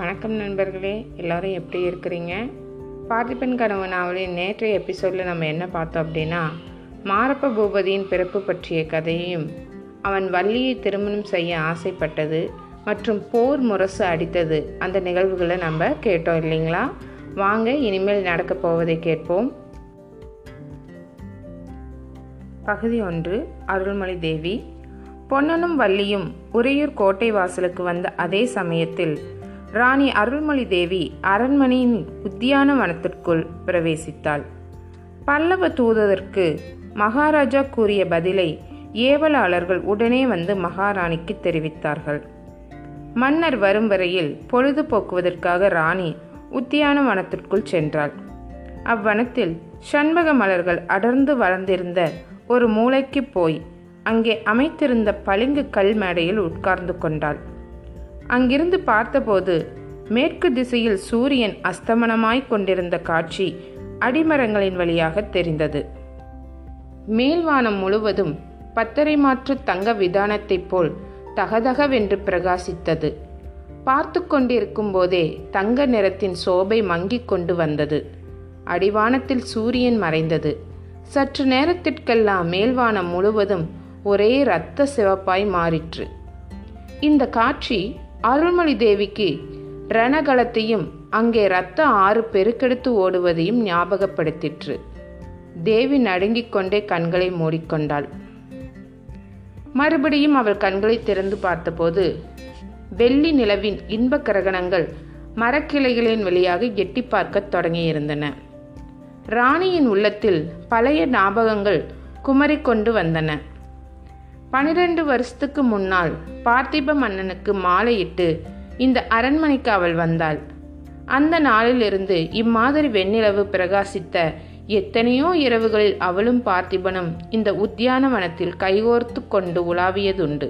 வணக்கம் நண்பர்களே எல்லோரும் எப்படி இருக்கிறீங்க? பார்த்திபன் கனவு நாவலின் நேற்றைய எபிசோடில் நம்ம என்ன பார்த்தோம் அப்படின்னா மாரப்ப பூபதியின் பிறப்பு பற்றிய கதையையும் அவன் வள்ளியை திருமணம் செய்ய ஆசைப்பட்டது மற்றும் போர் முரசு அடித்தது அந்த நிகழ்வுகளை நம்ம கேட்டோம் இல்லைங்களா? வாங்க இனிமேல் நடக்கப் போவதை கேட்போம். பகுதி ஒன்று அருள்மொழி தேவி. பொன்னனும் வள்ளியும் உறையூர் கோட்டை வாசலுக்கு வந்த அதே சமயத்தில் ராணி அருள்மொழி தேவி அரண்மனையின் உத்தியானவனத்திற்குள் பிரவேசித்தாள். பல்லவ தூததற்கு மகாராஜா கூறிய பதிலை ஏவலாளர்கள் உடனே வந்து மகாராணிக்கு தெரிவித்தார்கள். மன்னர் வரும் வரையில் பொழுது போக்குவதற்காக ராணி உத்தியானவனத்திற்குள் சென்றாள். அவ்வனத்தில் சண்பக மலர்கள் அடர்ந்து வளர்ந்திருந்த ஒரு மூளைக்கு போய் அங்கே அமைத்திருந்த பளிங்கு கல் மேடையில் உட்கார்ந்து கொண்டாள். அங்கிருந்து பார்த்தபோது மேற்கு திசையில் சூரியன் அஸ்தமனமாய் கொண்டிருந்த காட்சி அடிமரங்களின் வழியாக தெரிந்தது. மேல்வானம் முழுவதும் பத்தரை மாற்று தங்க விதானத்தைப் போல் தகதகவென்று பிரகாசித்தது. பார்த்து கொண்டிருக்கும் போதே தங்க நிறத்தின் சோபை மங்கிக் கொண்டு வந்தது. அடிவானத்தில் சூரியன் மறைந்தது. சற்று நேரத்திற்கெல்லாம் மேல்வானம் முழுவதும் ஒரே இரத்த சிவப்பாய் மாறிற்று. இந்த காட்சி அருள்மொழி தேவிக்கு ரணகலத்தையும் அங்கே இரத்த ஆறு பெருக்கெடுத்து ஓடுவதையும் ஞாபகப்படுத்திற்று. தேவி நடுங்கிக் கொண்டே கண்களை மூடிக்கொண்டாள். மறுபடியும் அவள் கண்களை திறந்து பார்த்தபோது வெள்ளி நிலவின் இன்ப கிரகணங்கள் மரக்கிளைகளின் வழியாக எட்டி பார்க்கத் தொடங்கியிருந்தன. ராணியின் உள்ளத்தில் பழைய ஞாபகங்கள் குமரிக்கொண்டு வந்தன. பனிரெண்டு வருஷத்துக்கு முன்னால் பார்த்திப மன்னனுக்கு மாலையிட்டு இந்த அரண்மனைக்கு அவள் வந்தாள். அந்த நாளிலிருந்து இம்மாதிரி வெண்ணிலவு பிரகாசித்த எத்தனையோ இரவுகளில் அவளும் பார்த்திபனும் இந்த உத்தியானவனத்தில் கைகோர்த்து கொண்டு உலாவியதுண்டு.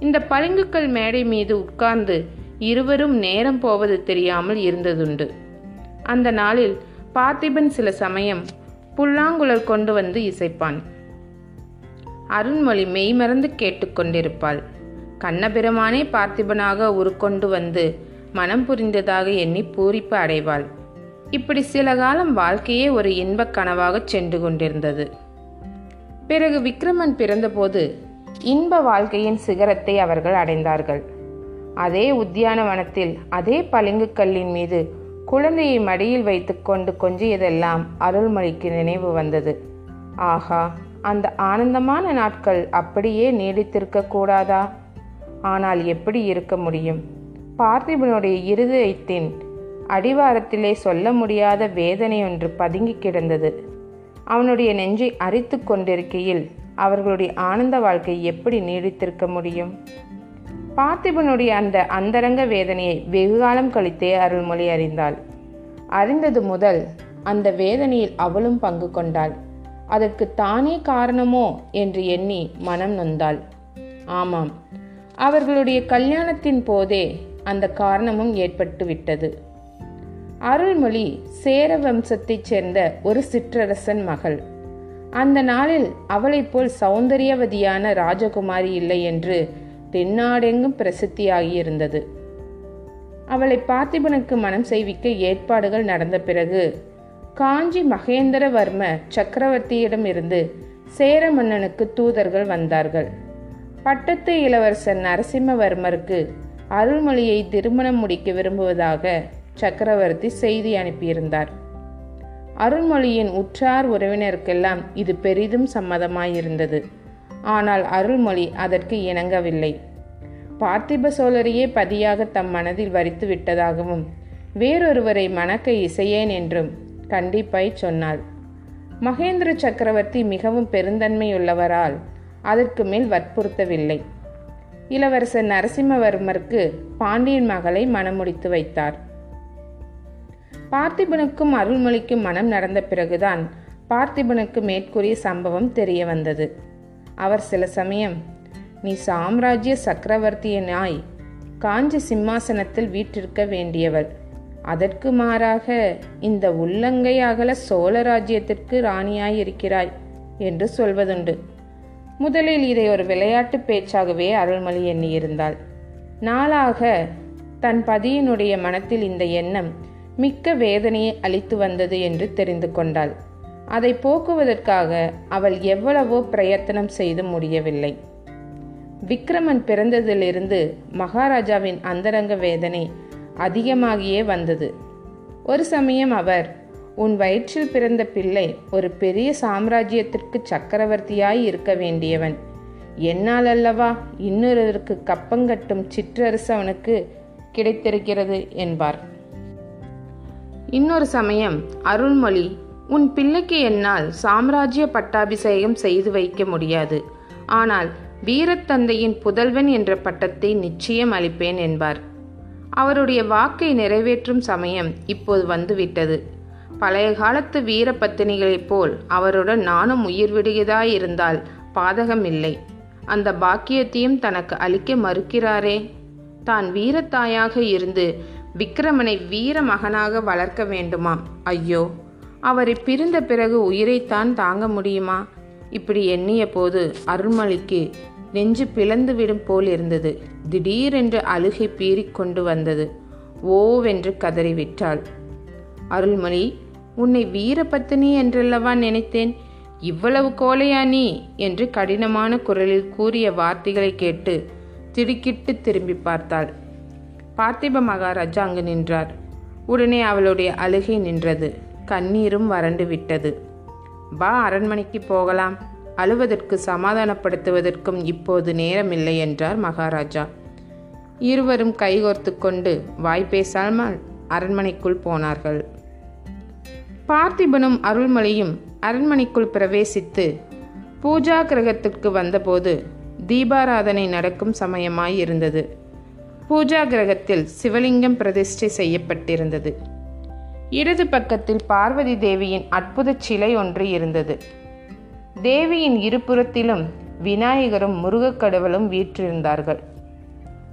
இந்த பளிங்குக்கல் மேடை மீது உட்கார்ந்து இருவரும் நேரம் போவது தெரியாமல் இருந்ததுண்டு. அந்த நாளில் பார்த்திபன் சில சமயம் புல்லாங்குழல் கொண்டு வந்து இசைப்பான். அருண்மொழி மெய்மறந்து கேட்டுக்கொண்டிருப்பாள். கண்ணபிரமானே பார்த்திபனாக உருக்கொண்டு வந்து மனம் புரிந்ததாக எண்ணி பூரிப்பு அடைவாள். இப்படி சில காலம் வாழ்க்கையே ஒரு இன்பக் கனவாக சென்று கொண்டிருந்தது. பிறகு விக்ரமன் பிறந்தபோது இன்ப வாழ்க்கையின் சிகரத்தை அவர்கள் அடைந்தார்கள். அதே உத்தியானவனத்தில் அதே பளிங்கு கல்லின் மீது குழந்தையை மடியில் வைத்துக்கொண்டு கொஞ்சியதெல்லாம் அருள்மொழிக்கு நினைவு வந்தது. ஆஹா! அந்த ஆனந்தமான நாட்கள் அப்படியே நீடித்திருக்க கூடாதா ஆனால் எப்படி இருக்க முடியும்? பார்த்திபனுடைய இருதயத்தின் அடிவாரத்திலே சொல்ல முடியாத வேதனை ஒன்று பதுங்கி கிடந்தது. அவனுடைய நெஞ்சை அரித்து கொண்டிருக்கையில் அவர்களுடைய ஆனந்த வாழ்க்கை எப்படி நீடித்திருக்க முடியும்? பார்த்திபனுடைய அந்த அந்தரங்க வேதனையை வெகுகாலம் கழித்தே அருள்மொழி அறிந்தாள். அறிந்தது முதல் அந்த வேதனையில் அவளும் பங்கு கொண்டாள். அதற்கு தானே காரணமோ? என்று எண்ணி மனம் நொந்தாள். ஆமாம் அவர்களுடைய கல்யாணத்தின் போதே அந்த காரணமும் ஏற்பட்டு விட்டது அருள்மொழி சேர வம்சத்தைச் சேர்ந்த ஒரு சிற்றரசன் மகள். அந்த நாளில் அவளைப் போல் சௌந்தரியவதியான ராஜகுமாரி இல்லை என்று தென்னாடெங்கும் பிரசித்தியாகியிருந்தது. அவளை பார்த்திபனுக்கு மனம் செய்விக்க ஏற்பாடுகள் நடந்த பிறகு காஞ்சி மகேந்திரவர்ம சக்கரவர்த்தியிடமிருந்து சேர மன்னனுக்கு தூதர்கள் வந்தார்கள். பட்டத்து இளவரசர் நரசிம்மவர்மருக்கு அருள்மொழியை திருமணம் முடிக்க விரும்புவதாக சக்கரவர்த்தி செய்தி அனுப்பியிருந்தார். அருள்மொழியின் உற்றார் உறவினருக்கெல்லாம் இது பெரிதும் சம்மதமாயிருந்தது. ஆனால் அருள்மொழி அதற்கு இணங்கவில்லை. பார்த்திப சோழரையே பதியாக தம் மனதில் வரித்து விட்டதாகவும் வேறொருவரை மணக்க இசையேன் என்றும் கண்டிப்பாய் சொன்னாள். மகேந்திர சக்கரவர்த்தி மிகவும் பெருந்தன்மையுள்ளவரால் அதற்கு மேல் வற்புறுத்தவில்லை. இளவரசர் நரசிம்மவர்மருக்கு பாண்டியன் மகளை மணமுடித்து வைத்தார். பார்த்திபனுக்கும் அருள்மொழிக்கும் மனம் நடந்த பிறகுதான் பார்த்திபனுக்கு மேற்கூறிய சம்பவம் தெரிய வந்தது. அவர் சில சமயம் நீ சாம்ராஜ்ய சக்கரவர்த்தியனாய் காஞ்சி சிம்மாசனத்தில் வீற்றிருக்க வேண்டியவள் அதற்கு மாறாக இந்த உள்ளங்கை அகல சோழ ராஜ்யத்திற்கு ராணியாயிருக்கிறாய் என்று சொல்வதுண்டு. முதலில் இதை ஒரு விளையாட்டு பேச்சாகவே அருள்மொழி எண்ணியிருந்தாள். நாளாக தன் பதியினுடைய மனத்தில் இந்த எண்ணம் மிக்க வேதனையை அளித்து வந்தது என்று தெரிந்து கொண்டாள். அதை போக்குவதற்காக அவள் எவ்வளவோ பிரயத்தனம் செய்து முடியவில்லை. விக்ரமன் பிறந்ததிலிருந்து மகாராஜாவின் அந்தரங்க வேதனை அதிகமாகியே வந்தது. ஒரு சமயம் அவர் உன் வயிற்றில் பிறந்த பிள்ளை ஒரு பெரிய சாம்ராஜ்யத்திற்கு சக்கரவர்த்தியாய் இருக்க வேண்டியவன். என்னால் அல்லவா இன்னொருவருக்கு கப்பங்கட்டும் சிற்றரசு அவனுக்கு கிடைத்திருக்கிறது என்பார். இன்னொரு சமயம் அருள்மொழி உன் பிள்ளைக்கு என்னால் சாம்ராஜ்ய பட்டாபிஷேகம் செய்து வைக்க முடியாது. ஆனால் வீரத்தந்தையின் புதல்வன் என்ற பட்டத்தை நிச்சயம் அளிப்பேன் என்பார். அவருடைய வாக்கை நிறைவேற்றும் சமயம் இப்போது வந்துவிட்டது. பழைய காலத்து வீர பத்தினிகளைப் போல் அவருடன் நானும் உயிர் விடுகிறதாயிருந்தால் பாதகம் இல்லை. அந்த பாக்கியத்தையும் தனக்கு அளிக்க மறுக்கிறாரே. தான் வீரத்தாயாக இருந்து விக்ரமனை வீர மகனாக வளர்க்க வேண்டுமாம் ஐயோ அவரை பிரிந்த பிறகு உயிரைத்தான் தாங்க முடியுமா? இப்படி எண்ணிய போது அருள்மொழிக்கு நெஞ்சு பிளந்து விடும் போல் இருந்தது. திடீரென்று அழுகை பீறிக் கொண்டு வந்தது. ஓவென்று கதறிவிட்டாள் அருள்மொழி உன்னை வீரபத்தினி என்றல்லவா நினைத்தேன்? இவ்வளவு கோலையா நீ? என்று கடினமான குரலில் கூறிய வார்த்தைகளை கேட்டு திடுக்கிட்டு திரும்பி பார்த்தாள். பார்த்திப மகாராஜா அங்கு நின்றார். உடனே அவளுடைய அழுகை நின்றது. கண்ணீரும் வறண்டு விட்டது. வா அரண்மனைக்கு போகலாம். அழுவதற்கு சமாதானப்படுத்துவதற்கும் இப்போது நேரமில்லை என்றார் மகாராஜா. இருவரும் கைகோர்த்து கொண்டு வாய் பேசாமல் அரண்மனைக்குள் போனார்கள். பார்த்திபனும் அருள்மொழியும் அரண்மனைக்குள் பிரவேசித்து பூஜா கிரகத்திற்கு வந்தபோது தீபாராதனை நடக்கும் சமயமாய் இருந்தது பூஜா கிரகத்தில் சிவலிங்கம் பிரதிஷ்டை செய்யப்பட்டிருந்தது. இடது பக்கத்தில் பார்வதி தேவியின் அற்புத சிலை ஒன்று இருந்தது. தேவியின் இருபுறத்திலும் விநாயகரும் முருகக்கடவுளும் வீற்றிருந்தார்கள்.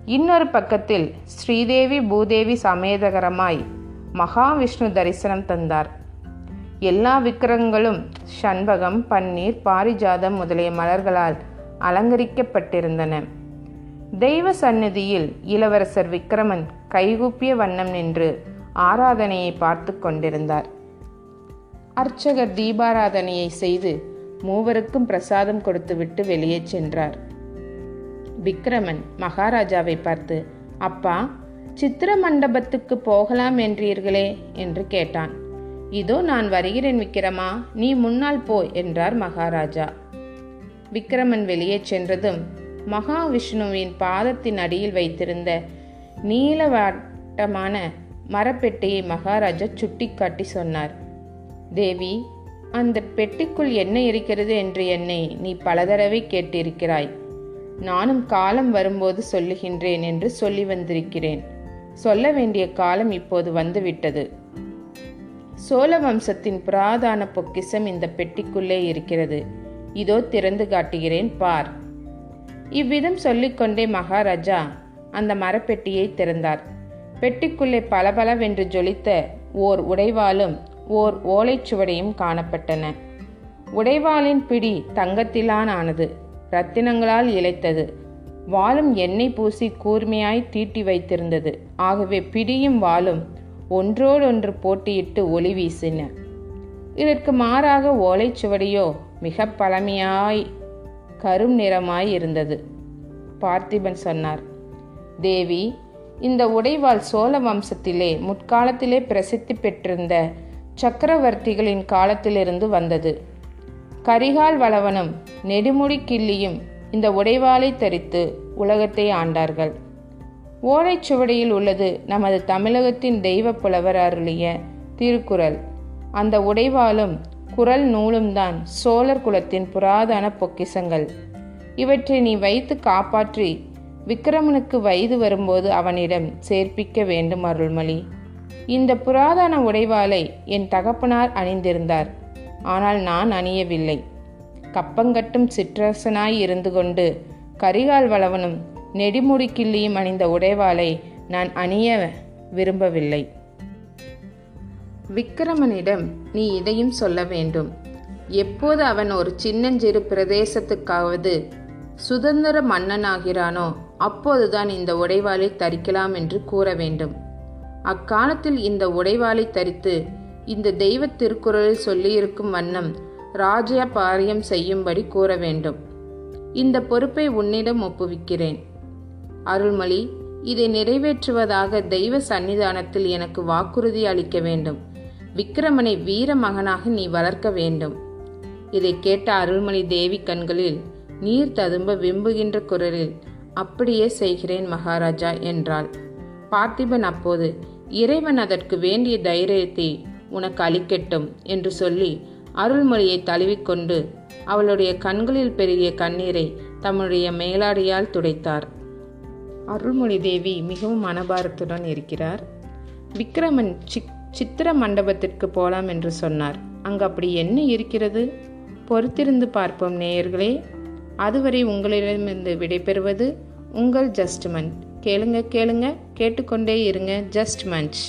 இன்னொரு பக்கத்தில் ஸ்ரீதேவி பூதேவி சமேதகரமாய் மகாவிஷ்ணு தரிசனம் தந்தார். எல்லா விக்கிரகங்களும் சண்பகம் பன்னீர் பாரிஜாதம் முதலிய மலர்களால் அலங்கரிக்கப்பட்டிருந்தன. தெய்வ சந்நிதியில் இளவரசர் விக்ரமன் கைகூப்பிய வண்ணம் நின்று ஆராதனையை பார்த்து கொண்டிருந்தார். அர்ச்சகர் தீபாராதனையை செய்து மூவருக்கும் பிரசாதம் கொடுத்துவிட்டு வெளியே சென்றார். விக்ரமன் மகாராஜாவை பார்த்து அப்பா சித்திர மண்டபத்துக்கு போகலாம் என்றீர்களே? என்று கேட்டான். இதோ நான் வருகிறேன் விக்ரமா நீ முன்னால் போ என்றார் மகாராஜா. விக்ரமன் வெளியே சென்றதும் மகாவிஷ்ணுவின் பாதத்தின் அடியில் வைத்திருந்த நீலவாட்டமான மரப்பெட்டியை மகாராஜா சுட்டிக்காட்டி சொன்னார். தேவி அந்த பெட்டிக்குள் என்ன இருக்கிறது என்று என்னை நீ பல தடவை கேட்டிருக்கிறாய். நானும் காலம் வரும்போது சொல்லுகின்றேன் என்று சொல்லி வந்திருக்கிறேன். சொல்ல வேண்டிய காலம் இப்போது வந்துவிட்டது. சோழ வம்சத்தின் புராதான பொக்கிசம் இந்த பெட்டிக்குள்ளே இருக்கிறது. இதோ திறந்து காட்டுகிறேன் பார். இவ்விதம் சொல்லிக்கொண்டே மகாராஜா அந்த மரப்பெட்டியை திறந்தார். பெட்டிக்குள்ளே பளபளவென்று ஜொலித்த ஓர் உடைவாலும் ஓர் ஓலைச்சுவடியும் காணப்பட்டன. உடைவாளின் பிடி தங்கத்திலான் ஆனது ரத்தினங்களால் இழைத்தது. வாளும் எண்ணெய் பூசி கூர்மையாய் தீட்டி வைத்திருந்தது. ஆகவே பிடியும் வாளும் ஒன்றோடொன்று போட்டியிட்டு ஒளி வீசின. இதற்கு மாறாக ஓலைச்சுவடியோ மிக பழமையாய் கரும் நிறமாய் இருந்தது. பார்த்திபன் சொன்னார் தேவி இந்த உடைவாள் சோழ வம்சத்திலே முற்காலத்திலே பிரசித்தி பெற்றிருந்த சக்கரவர்த்திகளின் காலத்திலிருந்து வந்தது. கரிகால் வளவனும் நெடுமுடி கிள்ளியும் இந்த உடைவாளை தரித்து உலகத்தை ஆண்டார்கள். ஓலைச்சுவடியில் உள்ளது நமது தமிழகத்தின் தெய்வ புலவர் அருளிய திருக்குறள். அந்த உடைவாலும் குரல் நூலும் தான் சோழர் குலத்தின் புராதன பொக்கிசங்கள். இவற்றை நீ வைத்து காப்பாற்றி விக்ரமனுக்கு வயது வரும்போது அவனிடம் சேர்ப்பிக்க வேண்டும் அருள்மொழி. இந்த புராதன உடைவாளை என் தகப்பனார் அணிந்திருந்தார். ஆனால் நான் அணியவில்லை. கப்பங்கட்டும் சிற்றரசனாய் இருந்து கொண்டு கரிகால் வளவனும் நெடிமுடி கிள்ளியும் அணிந்த உடைவாளை நான் அணிய விரும்பவில்லை. விக்கிரமனிடம் நீ இதையும் சொல்ல வேண்டும். எப்போது அவன் ஒரு சின்னஞ்சிறு பிரதேசத்துக்காவது சுதந்திர மன்னனாகிறானோ அப்போதுதான் இந்த உடைவாளை தரிக்கலாம் என்று கூற வேண்டும். அக்காலத்தில் இந்த உடைவாளை தரித்து இந்த தெய்வ திருக்குறளில் சொல்லியிருக்கும் வண்ணம் ராஜ்ய பாரியம் செய்யும்படி கூற வேண்டும். இந்த பொறுப்பை உன்னிடம் ஒப்புவிக்கிறேன். அருள்மொழி இதை நிறைவேற்றுவதாக தெய்வ சன்னிதானத்தில் எனக்கு வாக்குறுதி அளிக்க வேண்டும். விக்கிரமனை வீர மகனாக நீ வளர்க்க வேண்டும். இதை கேட்ட அருள்மொழி தேவி கண்களில் நீர் ததும்ப விம்புகின்ற குரலில் அப்படியே செய்கிறேன் மகாராஜா என்றாள். பார்த்திபன் அப்போது இறைவன் அதற்கு வேண்டிய தைரியத்தை உனக்கு அளிக்கட்டும் என்று சொல்லி அருள்மொழியை தழுவிக்கொண்டு அவளுடைய கண்களில் பெருகிய கண்ணீரை தம்முடைய மேலாடியால் துடைத்தார். அருள்மொழி தேவி மிகவும் மனபாரத்துடன் இருக்கிறார். விக்ரமன் சிக் சித்திர மண்டபத்திற்கு போலாம் என்று சொன்னார். அங்கு அப்படி என்ன இருக்கிறது? பொறுத்திருந்து பார்ப்போம் நேயர்களே. அதுவரை உங்களிடமிருந்து விடைபெறுவது உங்கள் ஜஸ்ட்மெண்ட் கேளுங்க கேளுங்க கேட்டுக்கொண்டே இருங்க. Just Munch